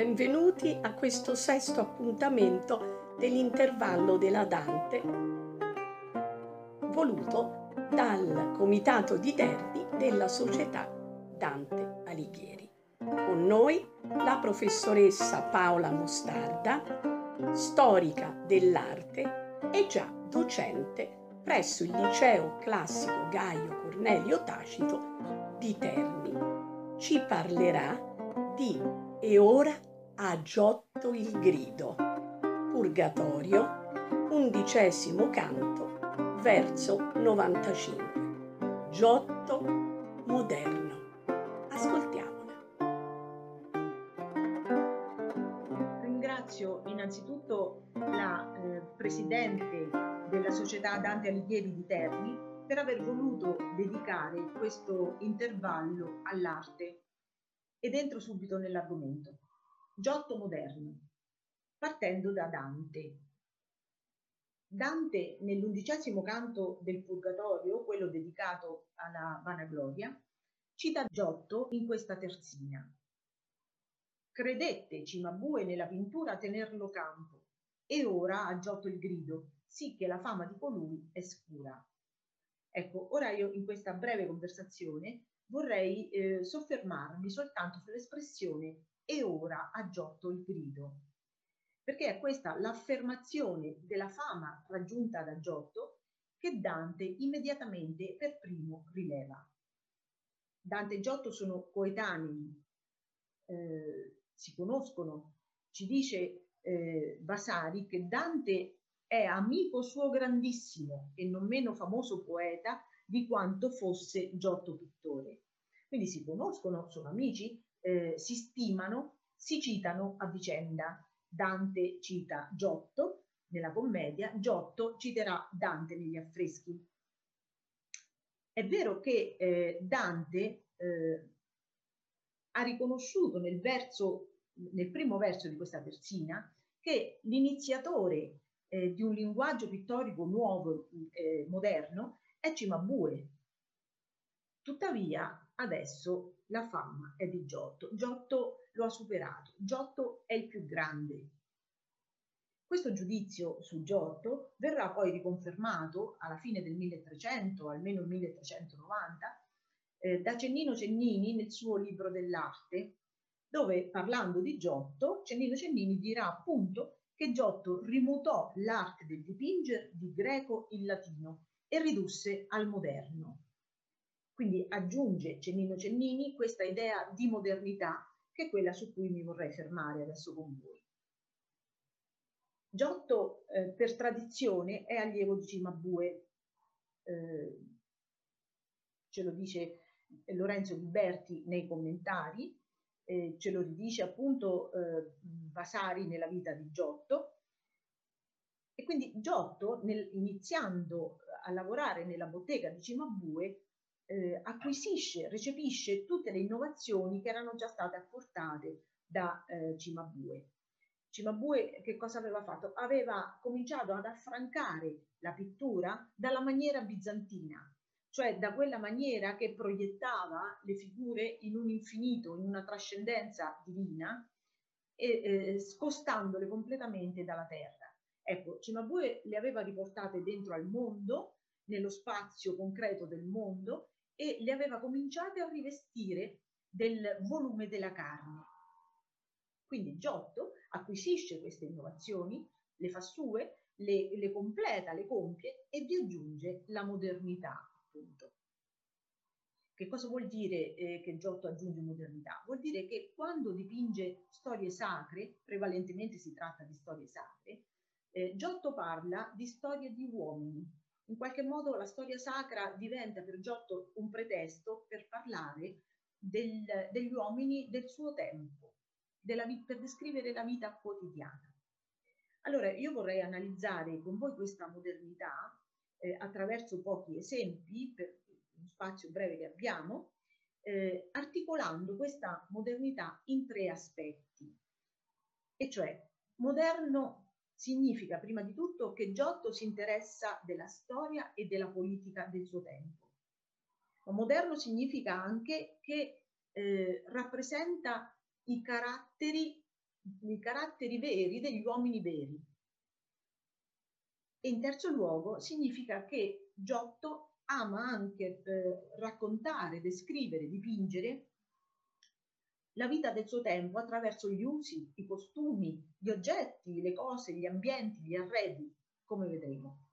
benvenuti a questo sesto appuntamento dell'intervallo della Dante, voluto dal Comitato di Terni della Società Dante Alighieri. Con noi la professoressa Paola Mostarda, storica dell'arte e già docente presso il Liceo Classico Gaio Cornelio Tacito di Terni. Ci parlerà di e ora a Giotto il grido. Purgatorio, undicesimo canto, verso 95. Giotto moderno. Ascoltiamola. Ringrazio innanzitutto la eh, Presidente della Società Dante Alighieri di Terni per aver voluto dedicare questo intervallo all'arte ed entro subito nell'argomento. Giotto moderno, partendo da Dante. Dante nell'undicesimo canto del Purgatorio, quello dedicato alla vanagloria, cita Giotto in questa terzina. Credette Cimabue nella pintura tenerlo campo, e ora ha Giotto il grido, sì che la fama di colui è scura. Ecco, ora io in questa breve conversazione vorrei eh, soffermarmi soltanto sull'espressione e ora ha Giotto il grido, perché è questa l'affermazione della fama raggiunta da Giotto che Dante immediatamente per primo rileva. Dante e Giotto sono coetanei, eh, si conoscono, ci dice eh, Vasari che Dante è amico suo grandissimo e non meno famoso poeta di quanto fosse Giotto pittore. Quindi si conoscono, sono amici, eh, si stimano, si citano a vicenda. Dante cita Giotto nella commedia, Giotto citerà Dante negli affreschi. È vero che eh, Dante eh, ha riconosciuto nel, verso, nel primo verso di questa terzina che l'iniziatore eh, di un linguaggio pittorico nuovo, eh, moderno, è Cimabue. Tuttavia, adesso la fama è di Giotto. Giotto lo ha superato. Giotto è il più grande. Questo giudizio su Giotto verrà poi riconfermato alla fine del 1300, almeno il 1390, eh, da Cennino Cennini nel suo libro dell'arte, dove parlando di Giotto, Cennino Cennini dirà appunto che Giotto rimutò l'arte del dipingere di greco in latino e ridusse al moderno. Quindi aggiunge Cennino Cennini questa idea di modernità che è quella su cui mi vorrei fermare adesso con voi. Giotto eh, per tradizione è allievo di Cimabue, eh, ce lo dice Lorenzo Ghiberti nei commentari, eh, ce lo ridice appunto eh, Vasari nella vita di Giotto. E quindi Giotto, nel, iniziando a lavorare nella bottega di Cimabue, eh, acquisisce, recepisce tutte le innovazioni che erano già state apportate da eh, Cimabue. Cimabue che cosa aveva fatto? Aveva cominciato ad affrancare la pittura dalla maniera bizantina, cioè da quella maniera che proiettava le figure in un infinito, in una trascendenza divina, e, eh, scostandole completamente dalla terra. Ecco, Cimabue le aveva riportate dentro al mondo, nello spazio concreto del mondo, e le aveva cominciate a rivestire del volume della carne. Quindi Giotto acquisisce queste innovazioni, le fa sue, le, le completa, le compie e vi aggiunge la modernità, appunto. Che cosa vuol dire eh, che Giotto aggiunge modernità? Vuol dire che quando dipinge storie sacre, prevalentemente si tratta di storie sacre, eh, Giotto parla di storie di uomini. In qualche modo la storia sacra diventa per Giotto un pretesto per parlare del, degli uomini del suo tempo, della, per descrivere la vita quotidiana. Allora, io vorrei analizzare con voi questa modernità eh, attraverso pochi esempi, per uno spazio breve che abbiamo, eh, articolando questa modernità in tre aspetti, e cioè moderno significa prima di tutto che Giotto si interessa della storia e della politica del suo tempo. Ma moderno significa anche che eh, rappresenta i caratteri i caratteri veri degli uomini veri. E in terzo luogo significa che Giotto ama anche eh, raccontare, descrivere, dipingere la vita del suo tempo attraverso gli usi, i costumi, gli oggetti, le cose, gli ambienti, gli arredi, come vedremo.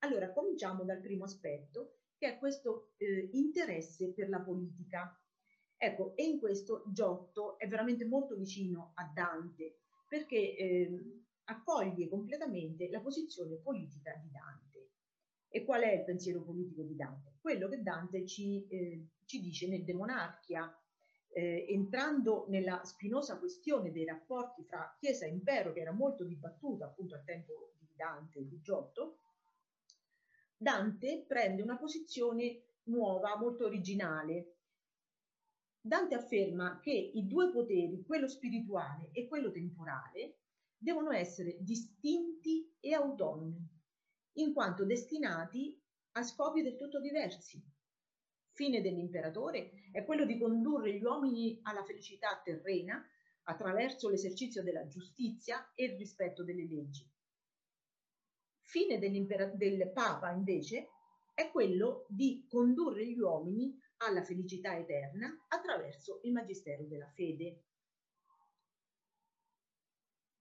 Allora, cominciamo dal primo aspetto, che è questo eh, interesse per la politica. Ecco, e in questo Giotto è veramente molto vicino a Dante, perché eh, accoglie completamente la posizione politica di Dante. E qual è il pensiero politico di Dante? Quello che Dante ci, eh, ci dice nel De Monarchia, eh, entrando nella spinosa questione dei rapporti fra Chiesa e Impero, che era molto dibattuta appunto al tempo di Dante e di Giotto, Dante prende una posizione nuova, molto originale. Dante afferma che i due poteri, quello spirituale e quello temporale, devono essere distinti e autonomi, in quanto destinati a scopi del tutto diversi fine dell'imperatore è quello di condurre gli uomini alla felicità terrena attraverso l'esercizio della giustizia e il rispetto delle leggi. Fine del Papa, invece, è quello di condurre gli uomini alla felicità eterna attraverso il magistero della fede.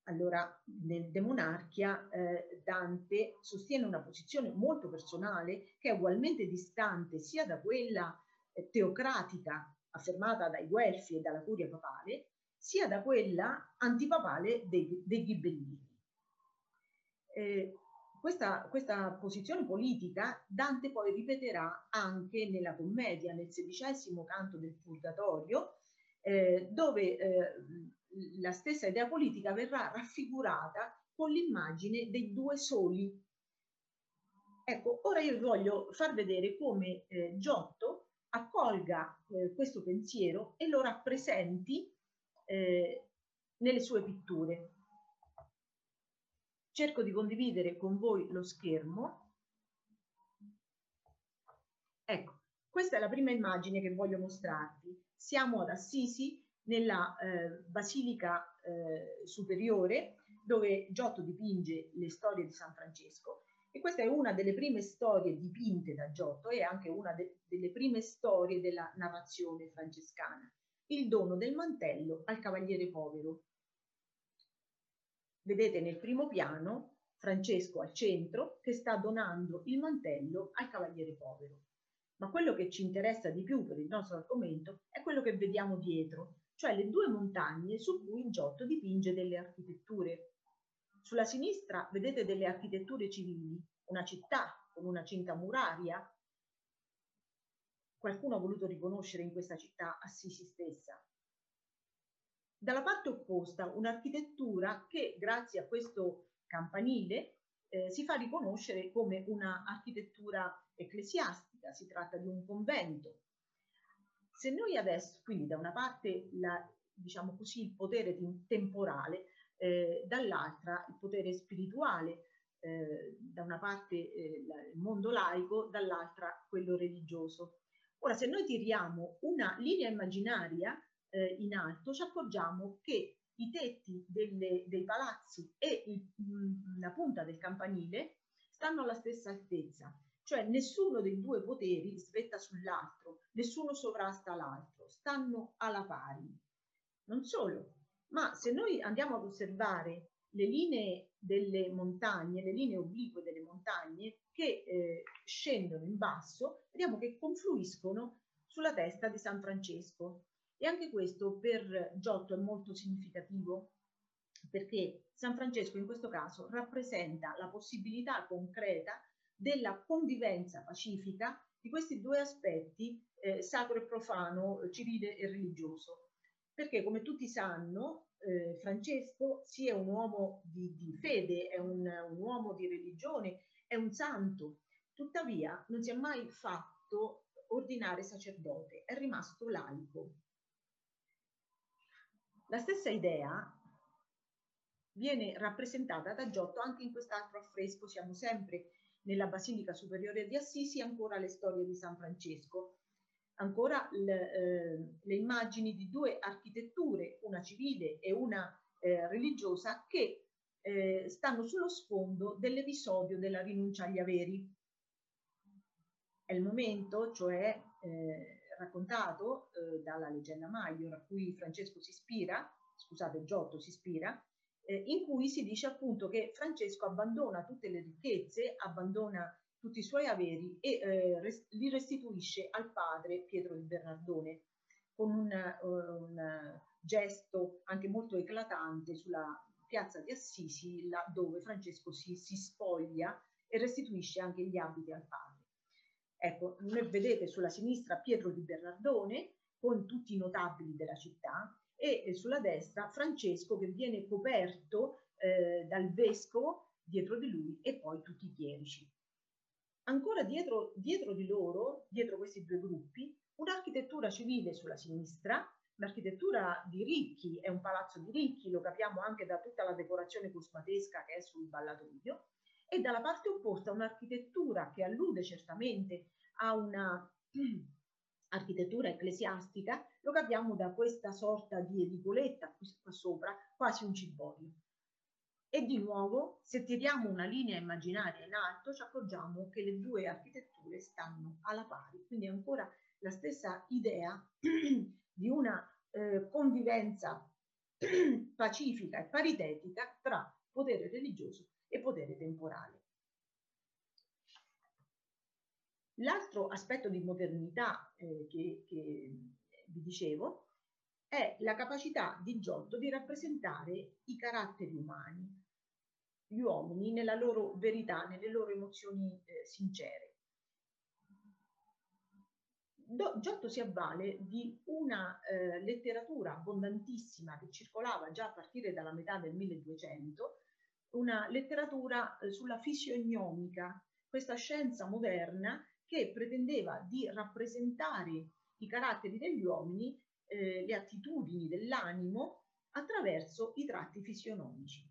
Allora, nel De Monarchia eh, Dante sostiene una posizione molto personale che è ugualmente distante sia da quella eh, teocratica affermata dai Guelfi e dalla curia papale, sia da quella antipapale dei, dei ghibellini. Eh, questa, questa, posizione politica Dante poi ripeterà anche nella commedia, nel sedicesimo canto del Purgatorio, eh, dove eh, la stessa idea politica verrà raffigurata con l'immagine dei due soli. Ecco, ora io voglio far vedere come eh, Giotto accolga eh, questo pensiero e lo rappresenti eh, nelle sue pitture. Cerco di condividere con voi lo schermo. Ecco, questa è la prima immagine che voglio mostrarvi. Siamo ad Assisi nella eh, Basilica eh, Superiore dove Giotto dipinge le storie di San Francesco e questa è una delle prime storie dipinte da Giotto e anche una de delle prime storie della narrazione francescana, il dono del mantello al cavaliere povero. Vedete nel primo piano Francesco al centro che sta donando il mantello al cavaliere povero. Ma quello che ci interessa di più per il nostro argomento è quello che vediamo dietro, cioè le due montagne su cui Giotto dipinge delle architetture. Sulla sinistra vedete delle architetture civili, una città con una cinta muraria. Qualcuno ha voluto riconoscere in questa città Assisi stessa. Dalla parte opposta un'architettura che grazie a questo campanile eh, si fa riconoscere come un'architettura ecclesiastica, si tratta di un convento se noi adesso, quindi da una parte la, diciamo così, il potere temporale, eh, dall'altra il potere spirituale, eh, da una parte eh, il mondo laico, dall'altra quello religioso. Ora, se noi tiriamo una linea immaginaria eh, in alto, ci accorgiamo che i tetti delle, dei palazzi e il, la punta del campanile stanno alla stessa altezza cioè nessuno dei due poteri spetta sull'altro, nessuno sovrasta l'altro, stanno alla pari. Non solo, ma se noi andiamo ad osservare le linee delle montagne, le linee oblique delle montagne che eh, scendono in basso, vediamo che confluiscono sulla testa di San Francesco. E anche questo per Giotto è molto significativo perché San Francesco in questo caso rappresenta la possibilità concreta della convivenza pacifica di questi due aspetti eh, sacro e profano, civile e religioso. Perché come tutti sanno, eh, Francesco sì è un uomo di, di fede, è un, un, uomo di religione, è un santo, tuttavia non si è mai fatto ordinare sacerdote, è rimasto laico. La stessa idea viene rappresentata da Giotto anche in quest'altro affresco, siamo sempre nella Basilica Superiore di Assisi ancora le storie di San Francesco. Ancora le, eh, le immagini di due architetture, una civile e una eh, religiosa che eh, stanno sullo sfondo dell'episodio della rinuncia agli averi. È il momento, cioè eh, raccontato eh, dalla leggenda Maior a cui Francesco si ispira, scusate, Giotto si ispira, eh, in cui si dice appunto che Francesco abbandona tutte le ricchezze, abbandona tutti i suoi averi e eh, res- li restituisce al padre Pietro di Bernardone con un, uh, un gesto anche molto eclatante sulla piazza di Assisi, là dove Francesco si, si spoglia e restituisce anche gli abiti al padre. Ecco, vedete sulla sinistra Pietro di Bernardone con tutti i notabili della città e sulla destra Francesco che viene coperto eh, dal vescovo dietro di lui e poi tutti i chierici. Ancora dietro, dietro di loro, dietro questi due gruppi, un'architettura civile sulla sinistra, l'architettura di Ricchi, è un palazzo di Ricchi, lo capiamo anche da tutta la decorazione cosmatesca che è sul ballatoio, e dalla parte opposta un'architettura che allude certamente a una architettura ecclesiastica, lo capiamo da questa sorta di edicoletta qua sopra, quasi un ciborio. E di nuovo, se tiriamo una linea immaginaria in alto, ci accorgiamo che le due architetture stanno alla pari, quindi ancora la stessa idea di una eh, convivenza pacifica e paritetica tra potere religioso e potere temporale. L'altro aspetto di modernità eh, che, che vi dicevo è la capacità di Giotto di rappresentare i caratteri umani, gli uomini nella loro verità, nelle loro emozioni eh, sincere. Do, Giotto si avvale di una eh, letteratura abbondantissima che circolava già a partire dalla metà del 1200, una letteratura eh, sulla fisionomica, questa scienza moderna che pretendeva di rappresentare i caratteri degli uomini, eh, le attitudini dell'animo attraverso i tratti fisionomici.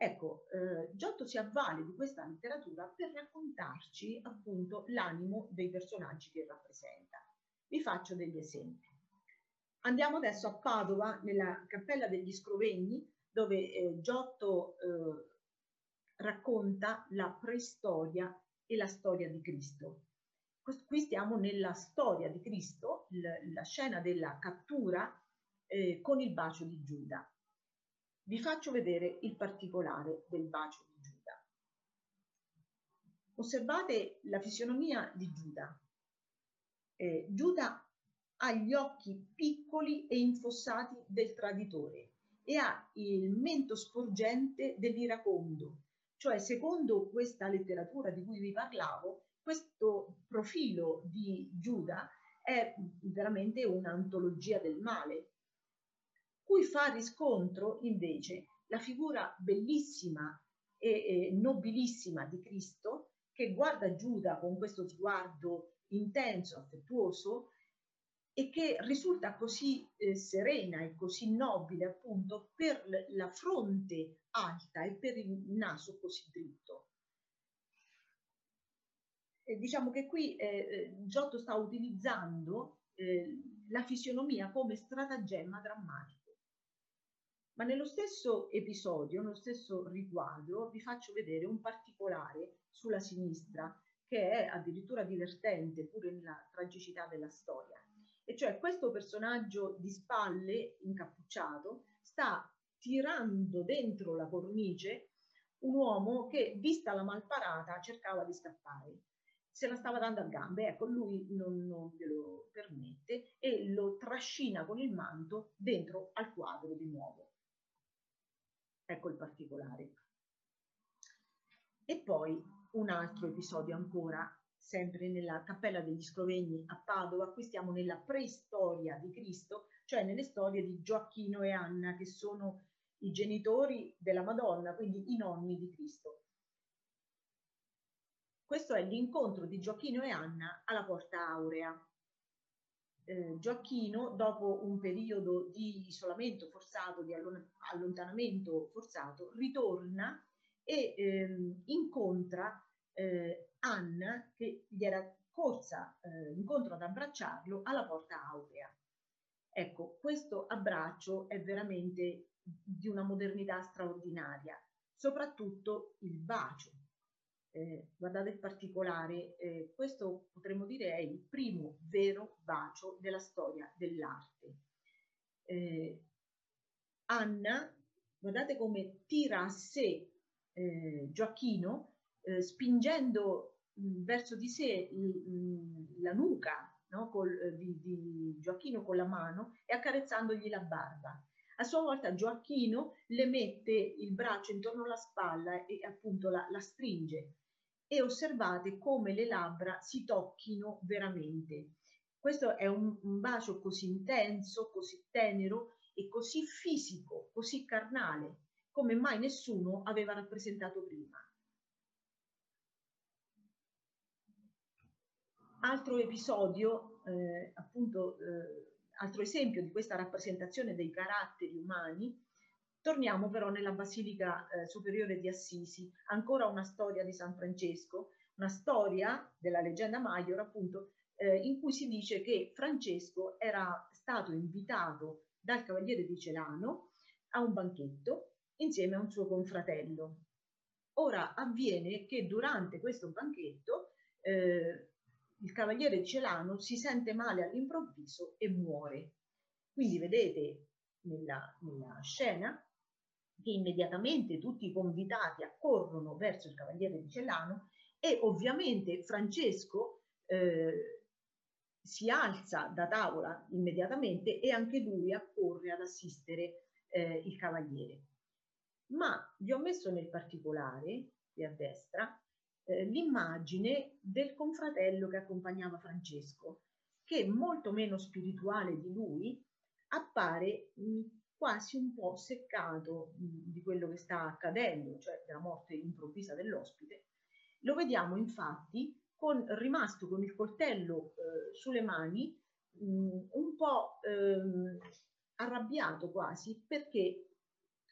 Ecco, eh, Giotto si avvale di questa letteratura per raccontarci appunto l'animo dei personaggi che rappresenta. Vi faccio degli esempi. Andiamo adesso a Padova, nella Cappella degli Scrovegni, dove eh, Giotto eh, racconta la preistoria e la storia di Cristo. Qui stiamo nella storia di Cristo, la scena della cattura eh, con il bacio di Giuda. Vi faccio vedere il particolare del bacio di Giuda. Osservate la fisionomia di Giuda. Eh, Giuda ha gli occhi piccoli e infossati del traditore e ha il mento sporgente dell'iracondo, cioè secondo questa letteratura di cui vi parlavo, questo profilo di Giuda è veramente un'antologia del male, cui fa riscontro invece la figura bellissima e, nobilissima di Cristo che guarda Giuda con questo sguardo intenso, affettuoso e che risulta così eh, serena e così nobile appunto per la fronte alta e per il naso così dritto eh, diciamo che qui eh, eh, Giotto sta utilizzando eh, la fisionomia come stratagemma drammatico. Ma nello stesso episodio, nello stesso riquadro, vi faccio vedere un particolare sulla sinistra che è addirittura divertente pure nella tragicità della storia. E cioè questo personaggio di spalle, incappucciato, sta tirando dentro la cornice un uomo che, vista la malparata, cercava di scappare se la stava dando a gambe, ecco, lui non, non glielo permette e lo trascina con il manto dentro al quadro di nuovo. Ecco il particolare. E poi un altro episodio ancora, sempre nella Cappella degli Scrovegni a Padova, qui stiamo nella preistoria di Cristo, cioè nelle storie di Gioacchino e Anna, che sono i genitori della Madonna, quindi i nonni di Cristo. Questo è l'incontro di Gioacchino e Anna alla Porta Aurea. Eh, Gioacchino, dopo un periodo di isolamento forzato, di allontanamento forzato, ritorna e ehm, incontra eh, Anna che gli era corsa eh, incontro ad abbracciarlo alla Porta Aurea. Ecco, questo abbraccio è veramente di una modernità straordinaria, soprattutto il bacio. Eh, guardate il particolare, eh, questo potremmo dire è il primo vero bacio della storia dell'arte. Eh, Anna, guardate come tira a sé eh, Gioacchino, eh, spingendo mh, verso di sé mh, la nuca no? Col, eh, di, di Gioacchino con la mano e accarezzandogli la barba. A sua volta Gioacchino le mette il braccio intorno alla spalla e appunto la, la stringe e osservate come le labbra si tocchino veramente. Questo è un, un bacio così intenso, così tenero e così fisico, così carnale, come mai nessuno aveva rappresentato prima. Altro episodio, eh, appunto, eh, altro esempio di questa rappresentazione dei caratteri umani, torniamo però nella Basilica eh, Superiore di Assisi, ancora una storia di San Francesco, una storia della leggenda Maior, appunto, eh, in cui si dice che Francesco era stato invitato dal Cavaliere di Celano a un banchetto insieme a un suo confratello. Ora avviene che durante questo banchetto eh, il cavaliere Celano si sente male all'improvviso e muore. Quindi vedete nella, nella, scena che immediatamente tutti i convitati accorrono verso il cavaliere di Celano e ovviamente Francesco eh, si alza da tavola immediatamente e anche lui accorre ad assistere eh, il cavaliere. Ma vi ho messo nel particolare, qui a destra, eh, l'immagine del confratello che accompagnava Francesco, che molto meno spirituale di lui appare mh, quasi un po' seccato mh, di quello che sta accadendo, cioè della morte improvvisa dell'ospite. Lo vediamo infatti con, rimasto con il coltello eh, sulle mani, mh, un po' ehm, arrabbiato quasi perché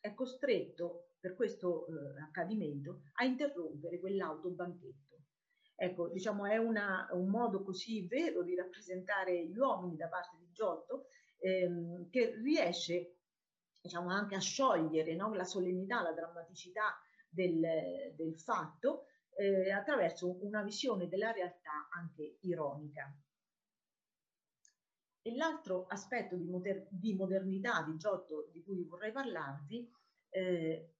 è costretto per questo eh, accadimento a interrompere quell'autobanchetto. Ecco, diciamo, è una, un modo così vero di rappresentare gli uomini da parte di Giotto ehm, che riesce diciamo, anche a sciogliere no, la solennità, la drammaticità del, del fatto eh, attraverso una visione della realtà anche ironica. E l'altro aspetto di, moder di, modernità di Giotto di cui vorrei parlarvi eh,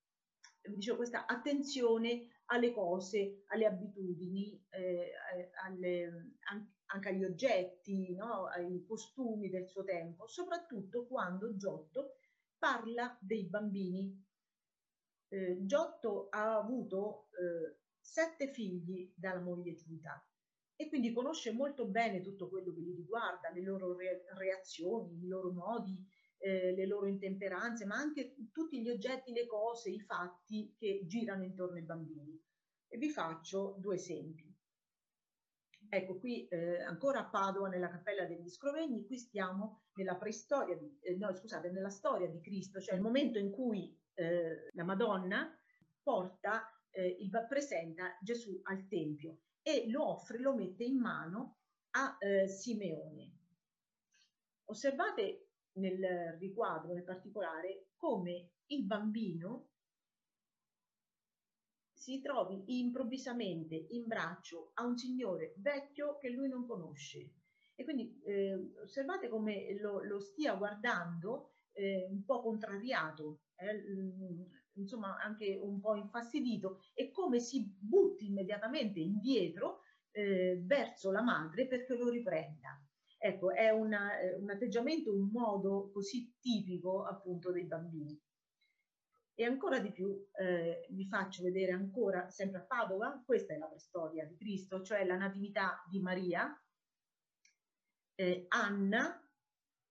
dicevo, questa attenzione alle cose, alle abitudini, eh, alle, anche agli oggetti, no? ai costumi del suo tempo, soprattutto quando Giotto parla dei bambini. Eh, Giotto ha avuto eh, sette figli dalla moglie Giuta e quindi conosce molto bene tutto quello che li riguarda, le loro re reazioni, i loro modi eh, le loro intemperanze, ma anche tutti gli oggetti, le cose, i fatti che girano intorno ai bambini. E vi faccio due esempi. Ecco, qui eh, ancora a Padova, nella Cappella degli Scrovegni, qui stiamo nella preistoria, di, eh, no scusate, nella storia di Cristo, cioè il momento in cui eh, la Madonna porta, eh, il, presenta Gesù al Tempio e lo offre, lo mette in mano a eh, Simeone. Osservate nel riquadro, nel particolare, come il bambino si trovi improvvisamente in braccio a un signore vecchio che lui non conosce. E quindi eh, osservate come lo, lo stia guardando eh, un po' contrariato, eh, insomma anche un po' infastidito, e come si butti immediatamente indietro eh, verso la madre perché lo riprenda. Ecco, è una, eh, un atteggiamento, un modo così tipico appunto dei bambini. E ancora di più eh, vi faccio vedere ancora, sempre a Padova, questa è la storia di Cristo, cioè la natività di Maria. Eh, Anna,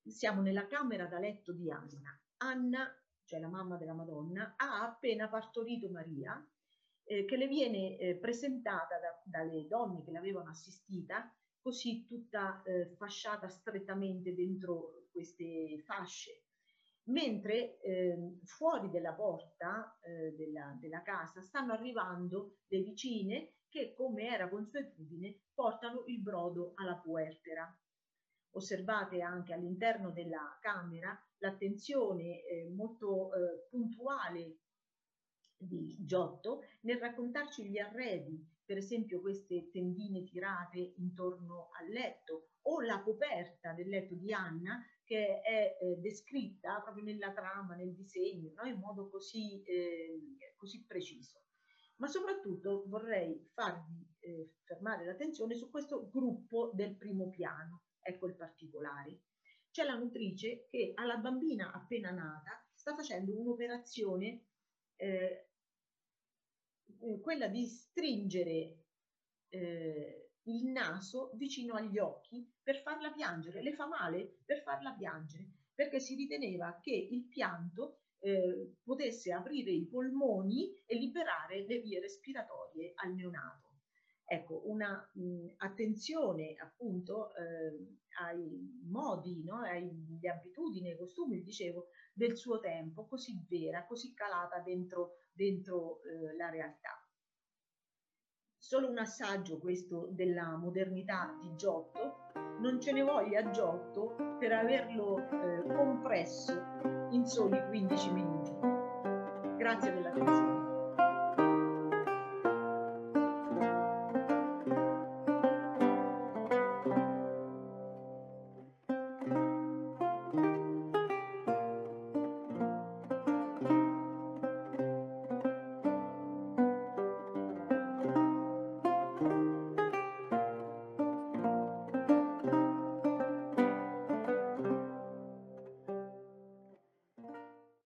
siamo nella camera da letto di Anna. Anna, cioè la mamma della Madonna, ha appena partorito Maria, eh, che le viene eh, presentata da, dalle donne che l'avevano assistita così tutta eh, fasciata strettamente dentro queste fasce. Mentre eh, fuori della porta eh, della, della casa stanno arrivando le vicine che, come era consuetudine, portano il brodo alla puerpera. Osservate anche all'interno della camera l'attenzione eh, molto eh, puntuale di Giotto nel raccontarci gli arredi, per esempio queste tendine tirate intorno al letto o la coperta del letto di Anna che è eh, descritta proprio nella trama, nel disegno, no? in modo così, eh, così, preciso. Ma soprattutto vorrei farvi eh, fermare l'attenzione su questo gruppo del primo piano, ecco il particolare. C'è la nutrice che alla bambina appena nata sta facendo un'operazione, eh, eh, quella di stringere eh, il naso vicino agli occhi per farla piangere, le fa male per farla piangere, perché si riteneva che il pianto eh, potesse aprire i polmoni e liberare le vie respiratorie al neonato. Ecco, una mh, attenzione appunto eh, ai modi, no? alle abitudini, ai costumi, dicevo, del suo tempo, così vera, così calata dentro, dentro eh, la realtà. Solo un assaggio questo della modernità di Giotto, non ce ne voglia Giotto per averlo eh, compresso in soli 15 minuti. Grazie dell'attenzione.